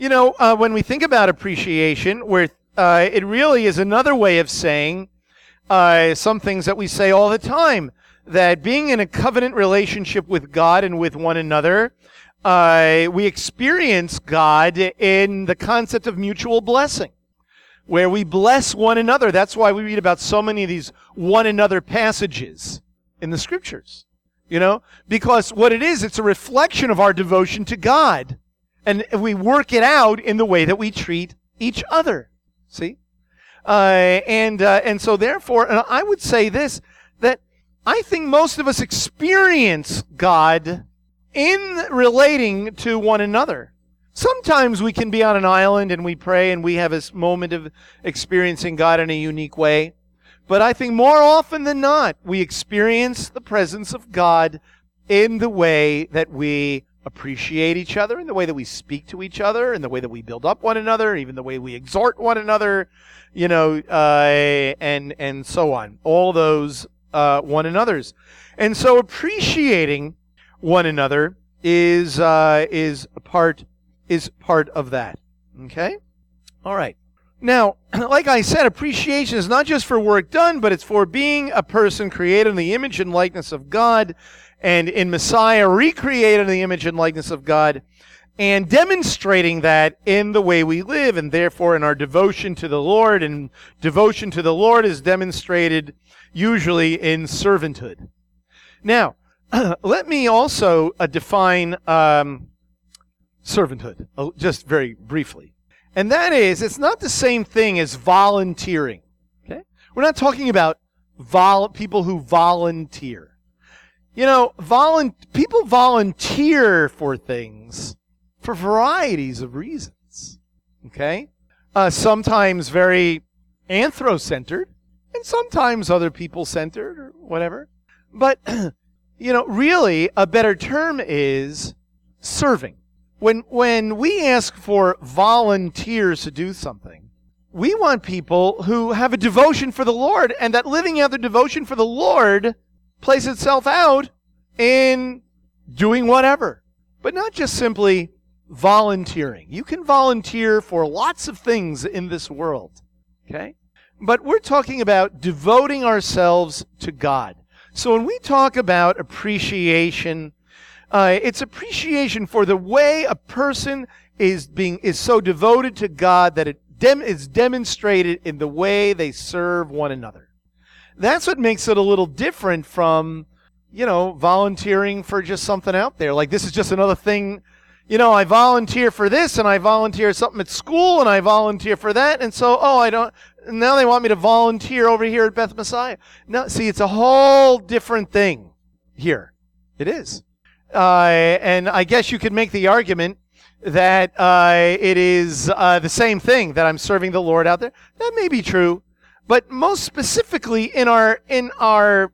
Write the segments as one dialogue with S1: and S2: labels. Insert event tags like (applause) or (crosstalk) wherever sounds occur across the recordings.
S1: You know, uh, when we think about appreciation, uh, it really is another way of saying uh, some things that we say all the time that being in a covenant relationship with God and with one another, uh, we experience God in the concept of mutual blessing, where we bless one another. That's why we read about so many of these one another passages in the scriptures. You know, because what it is, it's a reflection of our devotion to God and we work it out in the way that we treat each other. See? Uh, and uh, and so therefore, and I would say this that I think most of us experience God in relating to one another. Sometimes we can be on an island and we pray and we have this moment of experiencing God in a unique way. But I think more often than not, we experience the presence of God in the way that we appreciate each other in the way that we speak to each other in the way that we build up one another even the way we exhort one another you know uh, and and so on. All those uh, one another's. And so appreciating one another is uh, is part is part of that. Okay? All right. Now (clears throat) like i said appreciation is not just for work done but it's for being a person created in the image and likeness of god and in Messiah recreated in the image and likeness of God and demonstrating that in the way we live and therefore in our devotion to the Lord and devotion to the Lord is demonstrated usually in servanthood. Now, (clears throat) let me also uh, define um, servanthood uh, just very briefly. And that is, it's not the same thing as volunteering. Okay? We're not talking about vol- people who volunteer. You know, volu- people volunteer for things for varieties of reasons. Okay? Uh, sometimes very anthro-centered, and sometimes other people centered or whatever. But, (clears throat) you know, really, a better term is serving. When, when we ask for volunteers to do something, we want people who have a devotion for the Lord, and that living out their devotion for the Lord plays itself out in doing whatever, but not just simply volunteering. You can volunteer for lots of things in this world, okay? But we're talking about devoting ourselves to God. So when we talk about appreciation, uh, it's appreciation for the way a person is being is so devoted to God that it dem- is demonstrated in the way they serve one another. That's what makes it a little different from, you know, volunteering for just something out there. Like this is just another thing. You know, I volunteer for this and I volunteer something at school and I volunteer for that. And so, oh, I don't, now they want me to volunteer over here at Beth Messiah. No, see, it's a whole different thing here. It is. Uh, and I guess you could make the argument that uh, it is uh, the same thing that I'm serving the Lord out there. That may be true but most specifically in our in our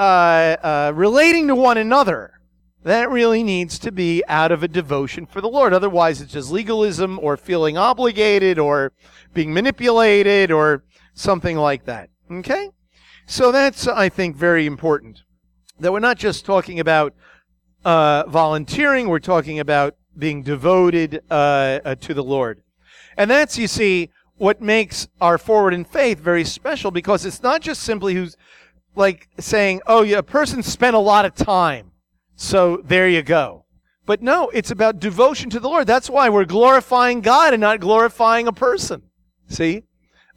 S1: uh, uh, relating to one another. That really needs to be out of a devotion for the Lord. Otherwise, it's just legalism or feeling obligated or being manipulated or something like that. Okay? So that's, I think, very important. That we're not just talking about uh, volunteering, we're talking about being devoted uh, uh, to the Lord. And that's, you see, what makes our forward in faith very special because it's not just simply who's like saying, oh, yeah, a person spent a lot of time. So there you go. But no, it's about devotion to the Lord. That's why we're glorifying God and not glorifying a person. See?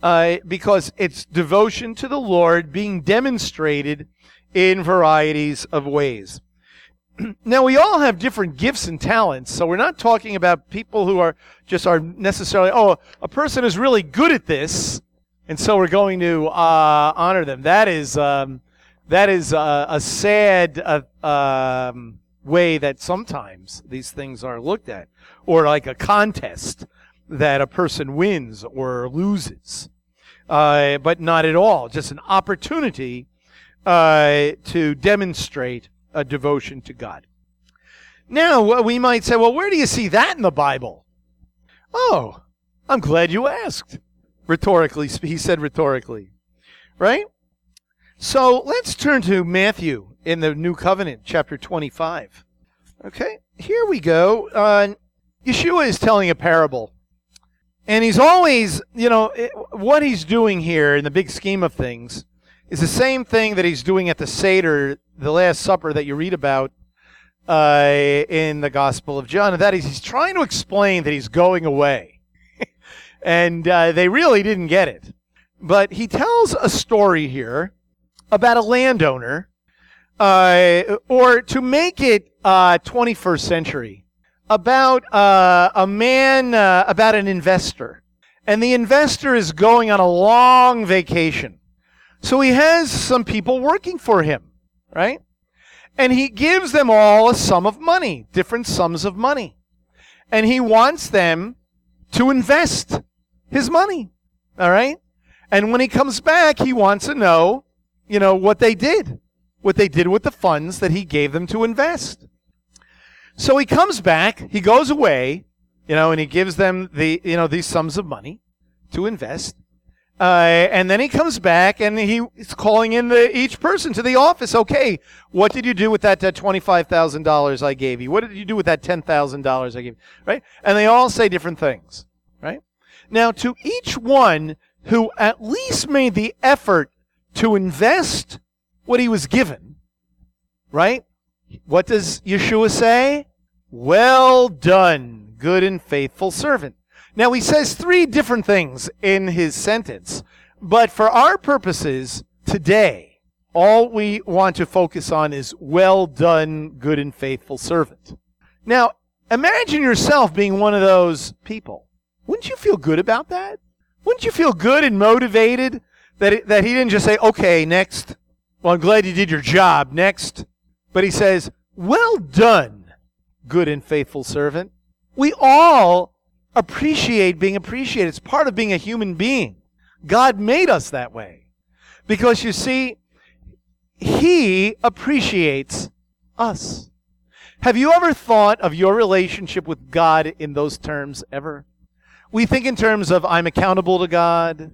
S1: Uh, because it's devotion to the Lord being demonstrated in varieties of ways. (clears throat) now we all have different gifts and talents, so we're not talking about people who are just are necessarily oh a person is really good at this, and so we're going to uh, honor them. That is um, that is uh, a sad uh, um, way that sometimes these things are looked at, or like a contest that a person wins or loses, uh, but not at all. Just an opportunity uh, to demonstrate a devotion to God. Now, we might say, well, where do you see that in the Bible? Oh, I'm glad you asked. Rhetorically, he said rhetorically. Right? So let's turn to Matthew in the New Covenant, chapter 25. Okay, here we go. Uh, Yeshua is telling a parable. And he's always, you know, it, what he's doing here in the big scheme of things is the same thing that he's doing at the Seder, the Last Supper that you read about uh, in the Gospel of John. And that is, he's trying to explain that he's going away. And uh, they really didn't get it. But he tells a story here about a landowner, uh, or to make it 21st uh, century about uh, a man, uh, about an investor. And the investor is going on a long vacation. So he has some people working for him, right? And he gives them all a sum of money, different sums of money. And he wants them to invest his money, all right? And when he comes back, he wants to know, you know, what they did, what they did with the funds that he gave them to invest. So he comes back, he goes away, you know, and he gives them the, you know, these sums of money to invest. Uh, and then he comes back and he's calling in the, each person to the office. Okay, what did you do with that uh, $25,000 I gave you? What did you do with that $10,000 I gave you? Right? And they all say different things. Right? Now, to each one who at least made the effort to invest what he was given, right? What does Yeshua say? Well done, good and faithful servant. Now he says three different things in his sentence, but for our purposes today, all we want to focus on is well done, good and faithful servant. Now, imagine yourself being one of those people. Wouldn't you feel good about that? Wouldn't you feel good and motivated that, it, that he didn't just say, okay, next. Well, I'm glad you did your job. Next. But he says, Well done, good and faithful servant. We all appreciate being appreciated. It's part of being a human being. God made us that way. Because you see, He appreciates us. Have you ever thought of your relationship with God in those terms ever? We think in terms of I'm accountable to God.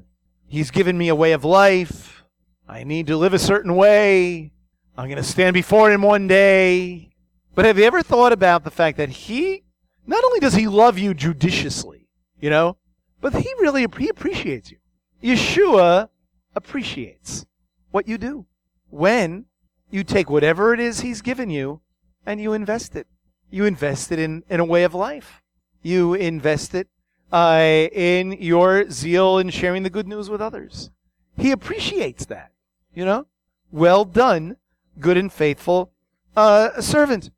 S1: He's given me a way of life. I need to live a certain way. I'm going to stand before him one day. But have you ever thought about the fact that he, not only does he love you judiciously, you know, but he really he appreciates you. Yeshua appreciates what you do when you take whatever it is he's given you and you invest it. You invest it in, in a way of life. You invest it uh, in your zeal in sharing the good news with others. He appreciates that. You know? Well done, good and faithful uh, servant.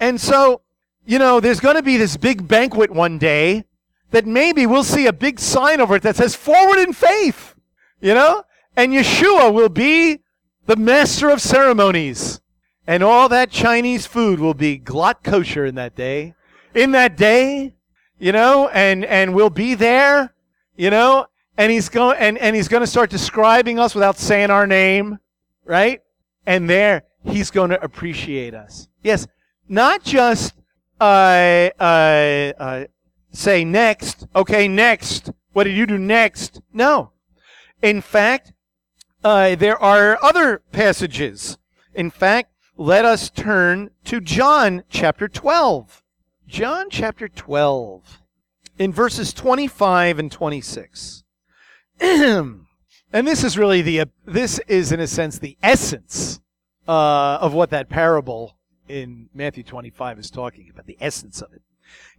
S1: And so, you know, there's going to be this big banquet one day that maybe we'll see a big sign over it that says forward in faith, you know? And Yeshua will be the master of ceremonies. And all that Chinese food will be glatt kosher in that day. In that day, you know, and, and we'll be there, you know, and he's going, and, and he's going to start describing us without saying our name, right? And there, he's going to appreciate us. Yes, not just uh, uh, uh, say next, okay, next. What did you do next? No. In fact, uh, there are other passages. In fact, let us turn to John chapter 12. John chapter 12, in verses 25 and 26. (clears throat) And this is really the, this is in a sense the essence uh, of what that parable in Matthew 25 is talking about, the essence of it.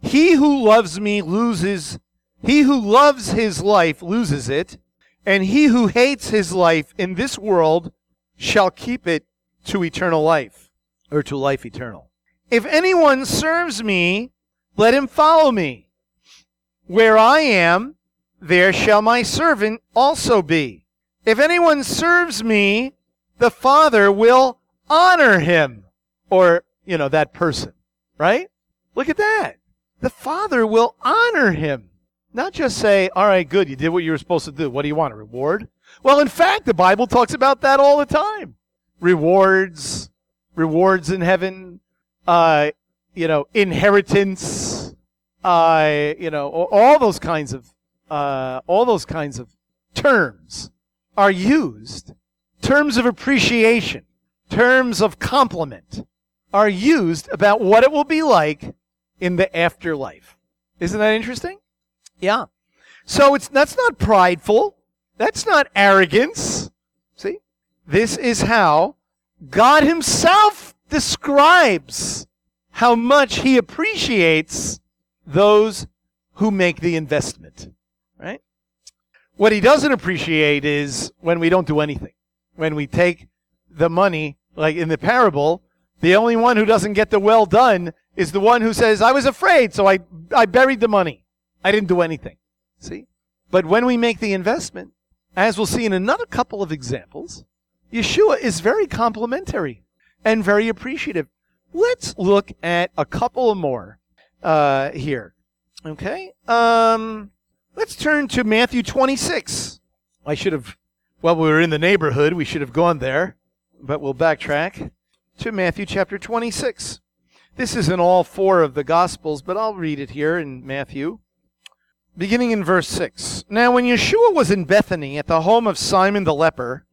S1: He who loves me loses, he who loves his life loses it, and he who hates his life in this world shall keep it to eternal life, or to life eternal. If anyone serves me, let him follow me. Where I am, there shall my servant also be. If anyone serves me, the Father will honor him. Or, you know, that person, right? Look at that. The Father will honor him. Not just say, all right, good, you did what you were supposed to do. What do you want, a reward? Well, in fact, the Bible talks about that all the time. Rewards, rewards in heaven, uh, you know, inheritance, uh, you know, all those kinds of, uh, all those kinds of terms are used, terms of appreciation, terms of compliment, are used about what it will be like in the afterlife. Isn't that interesting? Yeah. So it's that's not prideful. That's not arrogance. See? This is how God himself describes how much he appreciates those who make the investment. Right? What he doesn't appreciate is when we don't do anything. When we take the money, like in the parable, the only one who doesn't get the well done is the one who says, I was afraid, so I, I buried the money. I didn't do anything. See? But when we make the investment, as we'll see in another couple of examples, Yeshua is very complimentary and very appreciative. Let's look at a couple more uh, here. Okay? Um, let's turn to Matthew 26. I should have, well, we were in the neighborhood. We should have gone there, but we'll backtrack to Matthew chapter 26. This is in all four of the Gospels, but I'll read it here in Matthew. Beginning in verse 6. Now, when Yeshua was in Bethany at the home of Simon the leper,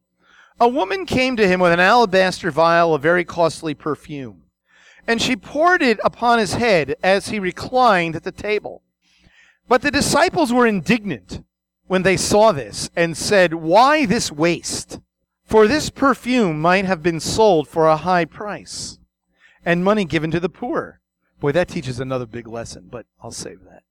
S1: a woman came to him with an alabaster vial of very costly perfume, and she poured it upon his head as he reclined at the table. But the disciples were indignant when they saw this and said, Why this waste? For this perfume might have been sold for a high price and money given to the poor. Boy, that teaches another big lesson, but I'll save that.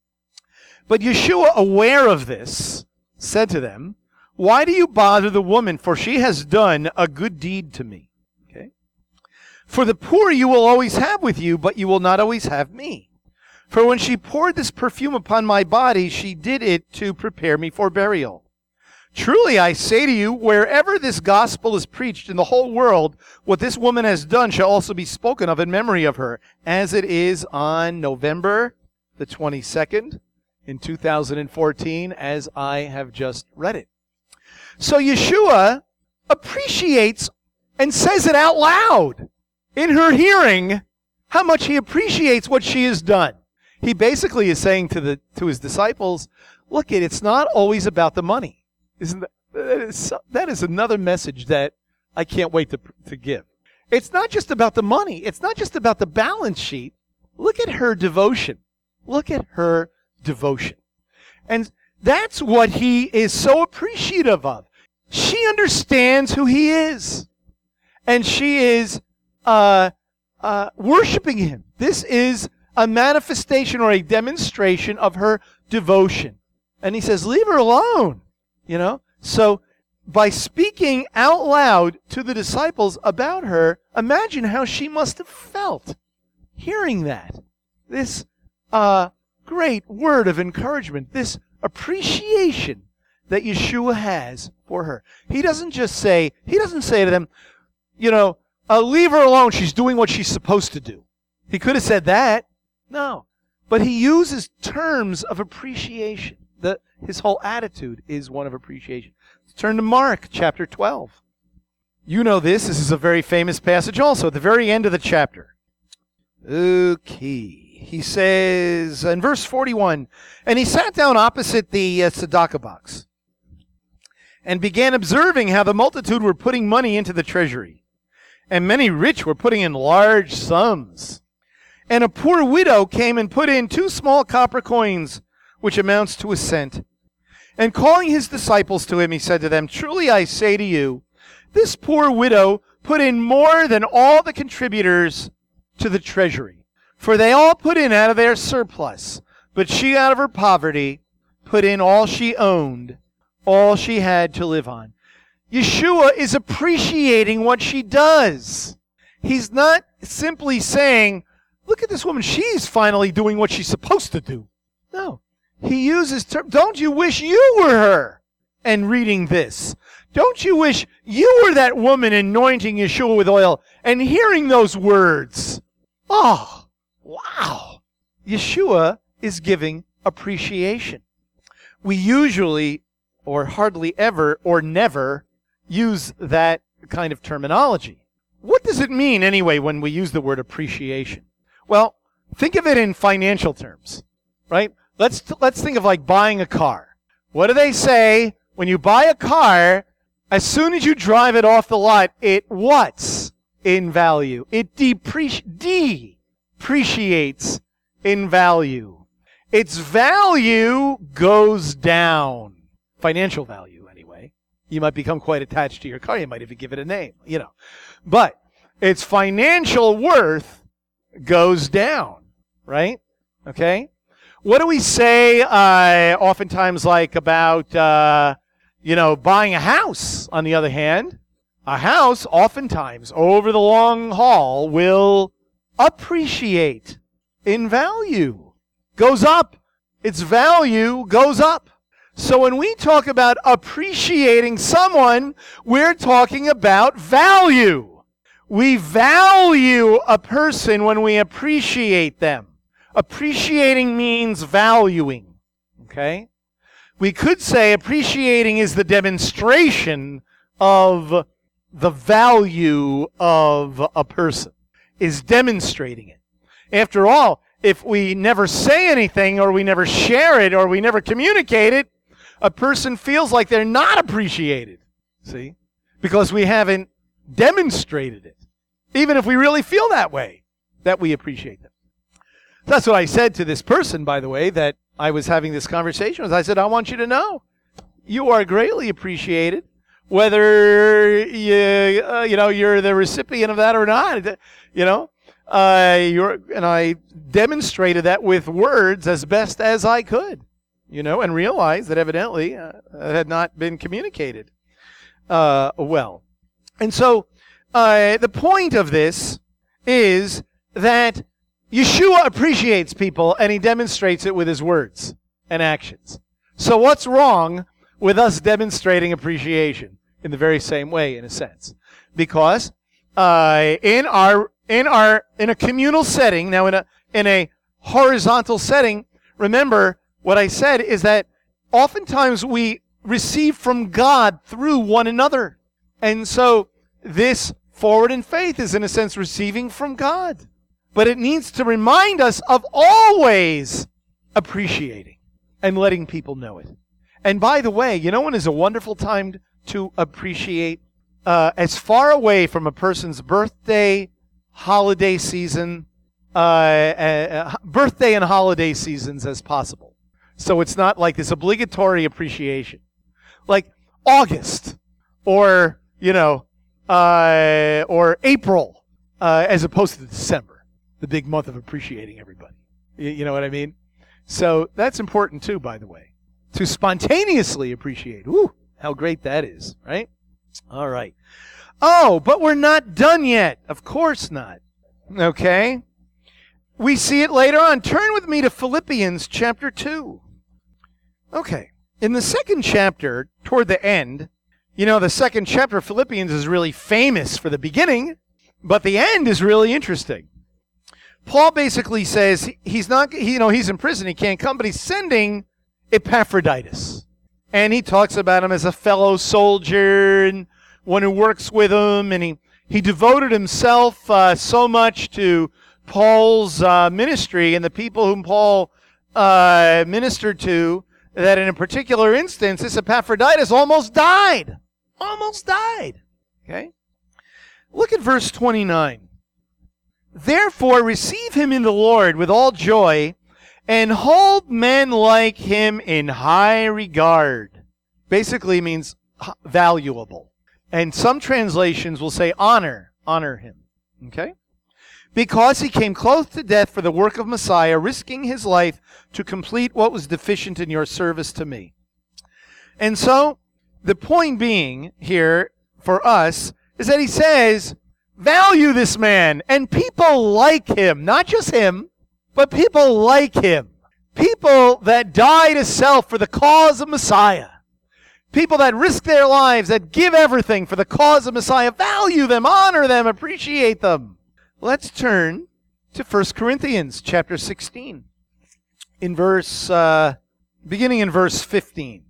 S1: But Yeshua, aware of this, said to them, Why do you bother the woman? For she has done a good deed to me. Okay? For the poor you will always have with you, but you will not always have me. For when she poured this perfume upon my body, she did it to prepare me for burial. Truly I say to you, wherever this gospel is preached in the whole world, what this woman has done shall also be spoken of in memory of her, as it is on November the 22nd in 2014, as I have just read it. So Yeshua appreciates and says it out loud in her hearing how much he appreciates what she has done. He basically is saying to the to his disciples, look, it, it's not always about the money. Isn't that, that is, that is another message that I can't wait to, to give. It's not just about the money. It's not just about the balance sheet. Look at her devotion. Look at her devotion. And that's what he is so appreciative of. She understands who he is. And she is uh, uh, worshiping him. This is a manifestation or a demonstration of her devotion. And he says, Leave her alone. You know? So by speaking out loud to the disciples about her, imagine how she must have felt hearing that. This uh, great word of encouragement, this appreciation that Yeshua has for her. He doesn't just say, he doesn't say to them, you know, uh, leave her alone. She's doing what she's supposed to do. He could have said that. No. But he uses terms of appreciation. The, his whole attitude is one of appreciation. Let's turn to Mark chapter 12. You know this. This is a very famous passage also at the very end of the chapter. Okay. He says in verse 41 And he sat down opposite the uh, box and began observing how the multitude were putting money into the treasury. And many rich were putting in large sums. And a poor widow came and put in two small copper coins, which amounts to a cent. And calling his disciples to him, he said to them, Truly I say to you, this poor widow put in more than all the contributors to the treasury. For they all put in out of their surplus, but she out of her poverty put in all she owned, all she had to live on. Yeshua is appreciating what she does. He's not simply saying, look at this woman, she's finally doing what she's supposed to do. No. He uses term. Don't you wish you were her? And reading this. Don't you wish you were that woman anointing Yeshua with oil and hearing those words? Oh, wow. Yeshua is giving appreciation. We usually, or hardly ever, or never use that kind of terminology. What does it mean anyway when we use the word appreciation? Well, think of it in financial terms, right? Let's let's think of like buying a car. What do they say when you buy a car? As soon as you drive it off the lot, it what's in value? It depreci- depreciates in value. its value goes down. Financial value, anyway. You might become quite attached to your car. You might even give it a name, you know. But its financial worth goes down, right? Okay? What do we say uh, oftentimes like about, uh, you know, buying a house, on the other hand? A house, oftentimes, over the long haul, will appreciate in value, goes up. Its value goes up. So when we talk about appreciating someone, we're talking about value. We value a person when we appreciate them. Appreciating means valuing. Okay? We could say appreciating is the demonstration of the value of a person, is demonstrating it. After all, if we never say anything or we never share it or we never communicate it, a person feels like they're not appreciated. See? Because we haven't demonstrated it. Even if we really feel that way, that we appreciate them. That's what I said to this person, by the way, that I was having this conversation with. I said, I want you to know you are greatly appreciated, whether you, uh, you know, you're the recipient of that or not. You know, uh, and I demonstrated that with words as best as I could, you know, and realized that evidently uh, it had not been communicated uh, well. And so uh, the point of this is that Yeshua appreciates people and he demonstrates it with his words and actions. So what's wrong with us demonstrating appreciation in the very same way, in a sense? Because uh, in our in our in a communal setting, now in a in a horizontal setting, remember what I said is that oftentimes we receive from God through one another. And so this forward in faith is in a sense receiving from God. But it needs to remind us of always appreciating and letting people know it. And by the way, you know when is a wonderful time to appreciate uh, as far away from a person's birthday, holiday season, uh, uh, birthday and holiday seasons as possible. So it's not like this obligatory appreciation. Like August or, you know, uh, or April uh, as opposed to December, the big month of appreciating everybody. You, you know what I mean? So that's important too, by the way, to spontaneously appreciate. Ooh, how great that is, right? All right. Oh, but we're not done yet. Of course not. Okay? We see it later on. Turn with me to Philippians chapter 2. Okay. In the second chapter, toward the end, you know, the second chapter of Philippians is really famous for the beginning, but the end is really interesting. Paul basically says he's not, you know, he's in prison, he can't come, but he's sending Epaphroditus. And he talks about him as a fellow soldier and one who works with him, and he, he devoted himself uh, so much to Paul's uh, ministry and the people whom Paul uh, ministered to that in a particular instance, this Epaphroditus almost died. Almost died. Okay? Look at verse 29. Therefore, receive him in the Lord with all joy and hold men like him in high regard. Basically means valuable. And some translations will say honor, honor him. Okay? Because he came close to death for the work of Messiah, risking his life to complete what was deficient in your service to me. And so, the point being here for us is that he says, value this man. And people like him. Not just him, but people like him. People that die to self for the cause of Messiah. People that risk their lives, that give everything for the cause of Messiah, value them, honor them, appreciate them. Let's turn to 1 Corinthians chapter 16. In verse, uh, beginning in verse 15.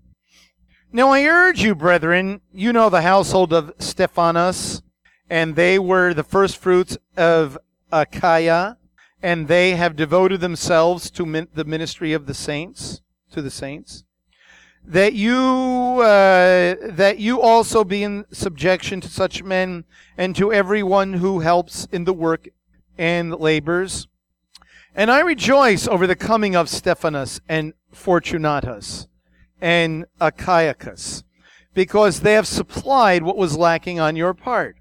S1: Now I urge you, brethren, you know the household of Stephanas, and they were the first fruits of Achaia, and they have devoted themselves to min- the ministry of the saints, to the saints that you uh, that you also be in subjection to such men and to everyone who helps in the work and labors And I rejoice over the coming of Stephanas and Fortunatus and Achaicus, because they have supplied what was lacking on your part.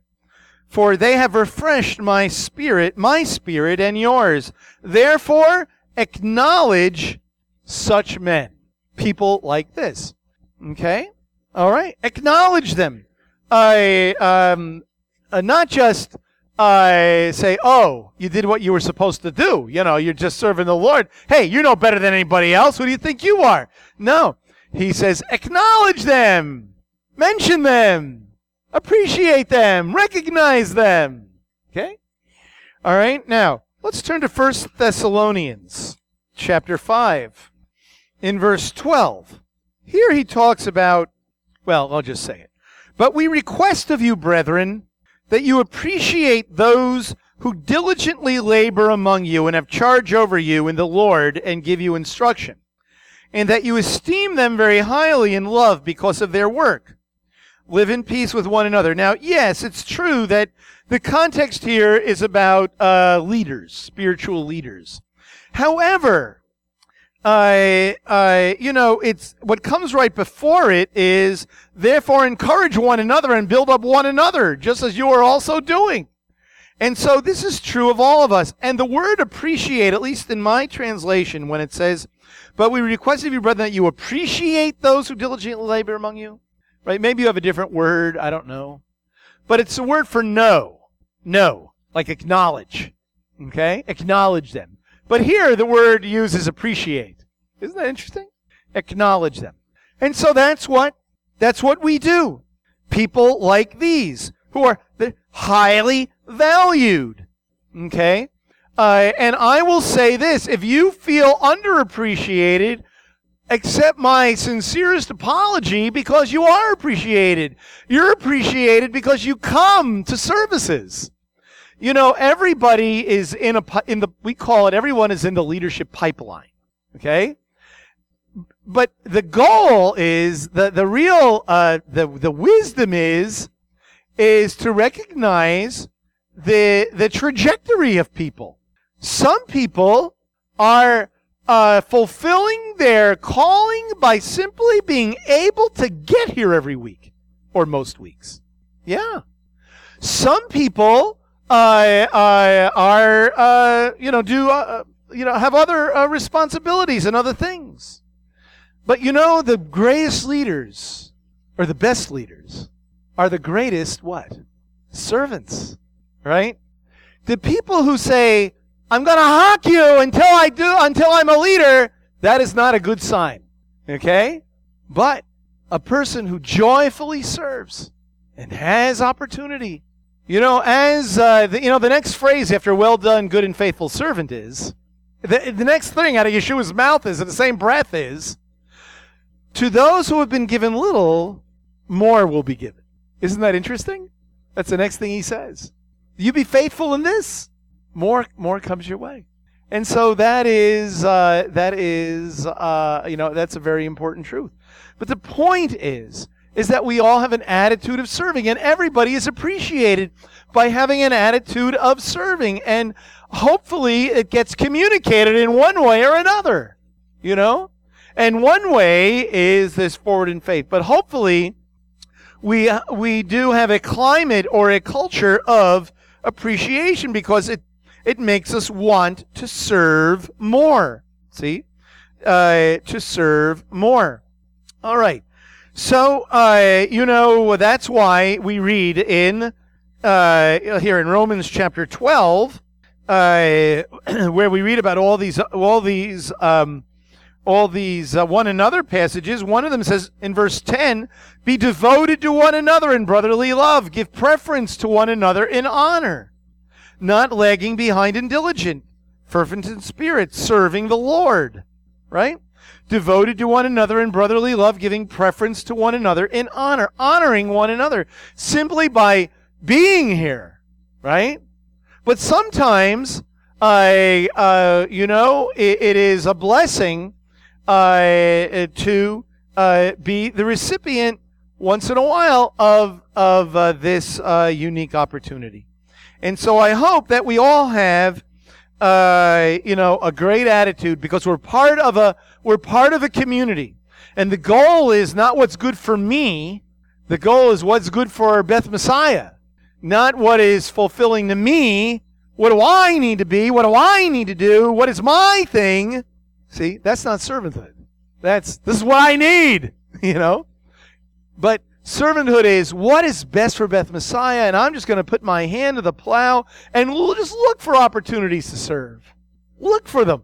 S1: For they have refreshed my spirit, my spirit and yours. Therefore, acknowledge such men. People like this. Okay? All right? Acknowledge them. I, um, uh, not just uh, say, oh, you did what you were supposed to do. You know, you're just serving the Lord. Hey, you know better than anybody else. Who do you think you are? No. He says, acknowledge them, mention them, appreciate them, recognize them. Okay? All right. Now, let's turn to First Thessalonians chapter 5 in verse 12. Here he talks about, well, I'll just say it. But we request of you, brethren, that you appreciate those who diligently labor among you and have charge over you in the Lord and give you instruction, and that you esteem them very highly in love because of their work. Live in peace with one another. Now, yes, it's true that the context here is about uh, leaders, spiritual leaders. However, I, I, you know, it's what comes right before it is therefore encourage one another and build up one another, just as you are also doing. And so this is true of all of us. And the word appreciate, at least in my translation, when it says, but we request of you, brethren, that you appreciate those who diligently labor among you. Right? Maybe you have a different word. I don't know. But it's a word for know. Know. Like acknowledge. Okay? Acknowledge them. But here the word used is appreciate. Isn't that interesting? Acknowledge them. And so that's what that's what we do. People like these who are highly valued. Okay? Uh, and I will say this if you feel underappreciated, accept my sincerest apology because you are appreciated. You're appreciated because you come to services. You know, everybody is in a in the we call it everyone is in the leadership pipeline. Okay? But the goal is the the real uh, the the wisdom is is to recognize the the trajectory of people. Some people are uh, fulfilling their calling by simply being able to get here every week or most weeks. Yeah. Some people uh, uh, are uh, you know do uh, you know have other uh, responsibilities and other things. But you know the greatest leaders or the best leaders are the greatest what servants, right? The people who say I'm going to hawk you until I do until I'm a leader. That is not a good sign. Okay? But a person who joyfully serves and has opportunity you know, as uh, the, you know, the next phrase after "well done, good and faithful servant" is the, the next thing out of Yeshua's mouth is, in the same breath, is to those who have been given little, more will be given. Isn't that interesting? That's the next thing he says. You be faithful in this, more more comes your way. And so that is uh, that is uh, you know that's a very important truth. But the point is is that we all have an attitude of serving, and everybody is appreciated by having an attitude of serving. And hopefully it gets communicated in one way or another, you know? And one way is this forward in faith, but hopefully we, we do have a climate or a culture of appreciation because it, it makes us want to serve more. See? Uh, to serve more. All right. So, uh, you know, that's why we read in uh, here in Romans chapter 12, uh, (clears throat) where we read about all these, all these, um, all these uh, one another passages. One of them says in verse 10, be devoted to one another in brotherly love. Give preference to one another in honor, not lagging behind in diligent, fervent in spirit, serving the Lord. Right? Devoted to one another in brotherly love, giving preference to one another in honor, honoring one another simply by being here, right? But sometimes, I, uh, you know, it, it is a blessing uh, to uh, be the recipient once in a while of of uh, this uh, unique opportunity. And so I hope that we all have uh, you know, a great attitude because we're part of a we're part of a community, and the goal is not what's good for me. The goal is what's good for Beth Messiah, not what is fulfilling to me. What do I need to be? What do I need to do? What is my thing? See, that's not servanthood. That's this is what I need, (laughs) you know. But servanthood is what is best for Beth Messiah, and I'm just going to put my hand to the plow and we'll just look for opportunities to serve. Look for them.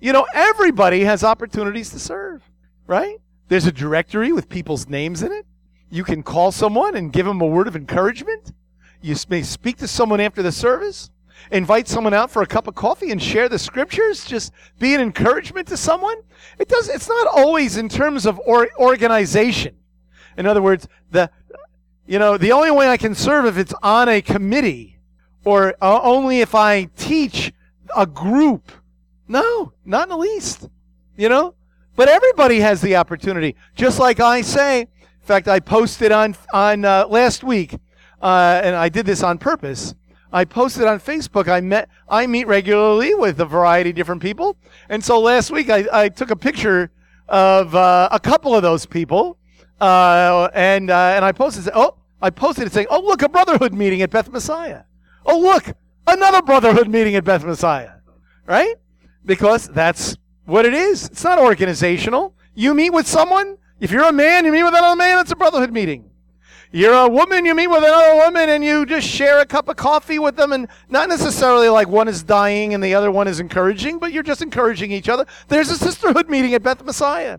S1: You know, everybody has opportunities to serve, right? There's a directory with people's names in it. You can call someone and give them a word of encouragement. You may speak to someone after the service invite someone out for a cup of coffee and share the scriptures, just be an encouragement to someone. It does. It's not always in terms of or, organization. In other words, the you know the only way I can serve if it's on a committee, or uh, only if I teach a group. No, not in the least. You know, but everybody has the opportunity. Just like I say. In fact, I posted on on uh, last week, uh, and I did this on purpose. I posted on Facebook. I met, I meet regularly with a variety of different people, and so last week I, I took a picture of uh, a couple of those people, uh, and uh, and I posted. Oh, I posted it saying, "Oh, look, a brotherhood meeting at Beth Messiah. Oh, look, another brotherhood meeting at Beth Messiah." Right? Because that's what it is. It's not organizational. You meet with someone. If you're a man, you meet with another man. It's a brotherhood meeting. You're a woman, you meet with another woman, and you just share a cup of coffee with them, and not necessarily like one is dying and the other one is encouraging, but you're just encouraging each other. There's a sisterhood meeting at Beth Messiah,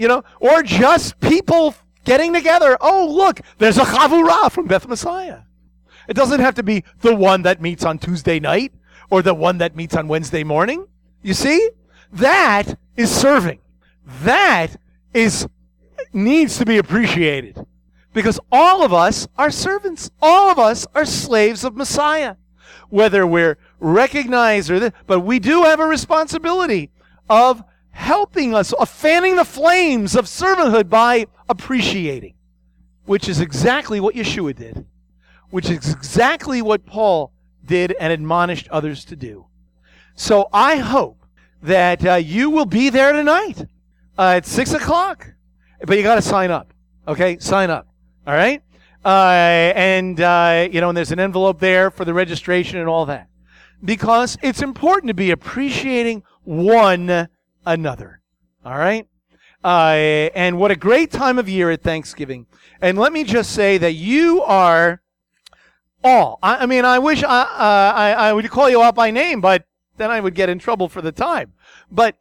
S1: you know, or just people getting together. Oh, look, there's a chavurah from Beth Messiah. It doesn't have to be the one that meets on Tuesday night or the one that meets on Wednesday morning. You see, that is serving. That is needs to be appreciated. Because all of us are servants. All of us are slaves of Messiah. Whether we're recognized or but we do have a responsibility of helping us, of fanning the flames of servanthood by appreciating, which is exactly what Yeshua did, which is exactly what Paul did and admonished others to do. So I hope that uh, you will be there tonight uh, at 6 o'clock. But you got to sign up. Okay? Sign up. All right? Uh, and, uh, you know, and there's an envelope there for the registration and all that. Because it's important to be appreciating one another. All right? Uh, and what a great time of year at Thanksgiving. And let me just say that you are all. I, I mean, I wish I, uh, I, I would call you out by name, but then I would get in trouble for the time. But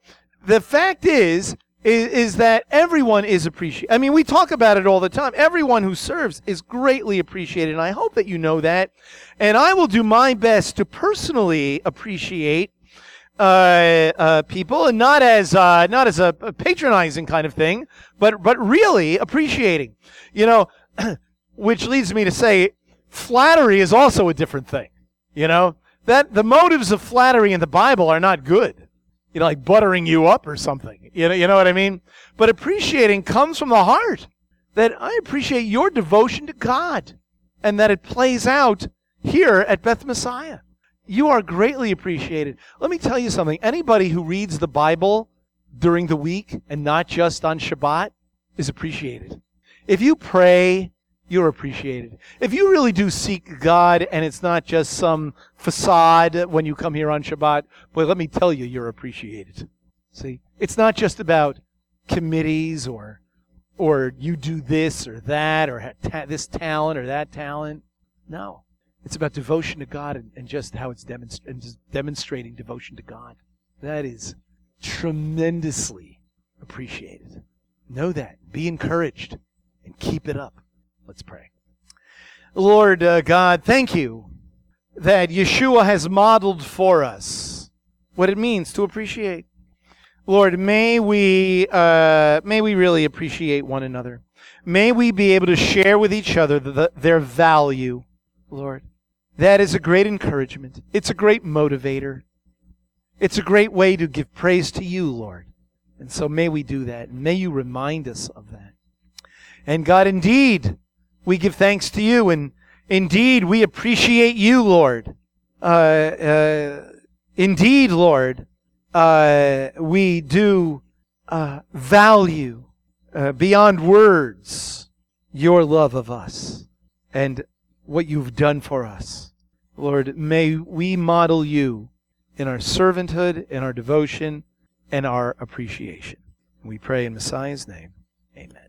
S1: the fact is, is, is that everyone is appreciated. I mean, we talk about it all the time. Everyone who serves is greatly appreciated, and I hope that you know that. And I will do my best to personally appreciate uh, uh, people, and not as uh, not as a patronizing kind of thing, but but really appreciating. You know, (clears throat) which leads me to say, flattery is also a different thing. You know that the motives of flattery in the Bible are not good you know, like buttering you up or something. You know, you know what I mean? But appreciating comes from the heart. That I appreciate your devotion to God and that it plays out here at Beth Messiah. You are greatly appreciated. Let me tell you something. Anybody who reads the Bible during the week and not just on Shabbat is appreciated. If you pray you're appreciated. If you really do seek God and it's not just some facade when you come here on Shabbat, boy, let me tell you, you're appreciated. See, it's not just about committees or or you do this or that or ta- this talent or that talent. No, it's about devotion to God and, and just how it's demonst- and just demonstrating devotion to God. That is tremendously appreciated. Know that. Be encouraged and keep it up. Let's pray. Lord uh, God, thank you that Yeshua has modeled for us what it means to appreciate. Lord, may we uh, may we really appreciate one another. May we be able to share with each other the, their value, Lord. That is a great encouragement. It's a great motivator. It's a great way to give praise to you, Lord. And so may we do that. And may you remind us of that. And God, indeed, we give thanks to you, and indeed we appreciate you, Lord, uh, uh, Indeed, Lord, uh, we do uh, value uh, beyond words your love of us and what you've done for us. Lord, may we model you in our servanthood, in our devotion, and our appreciation. We pray in Messiah's name. Amen.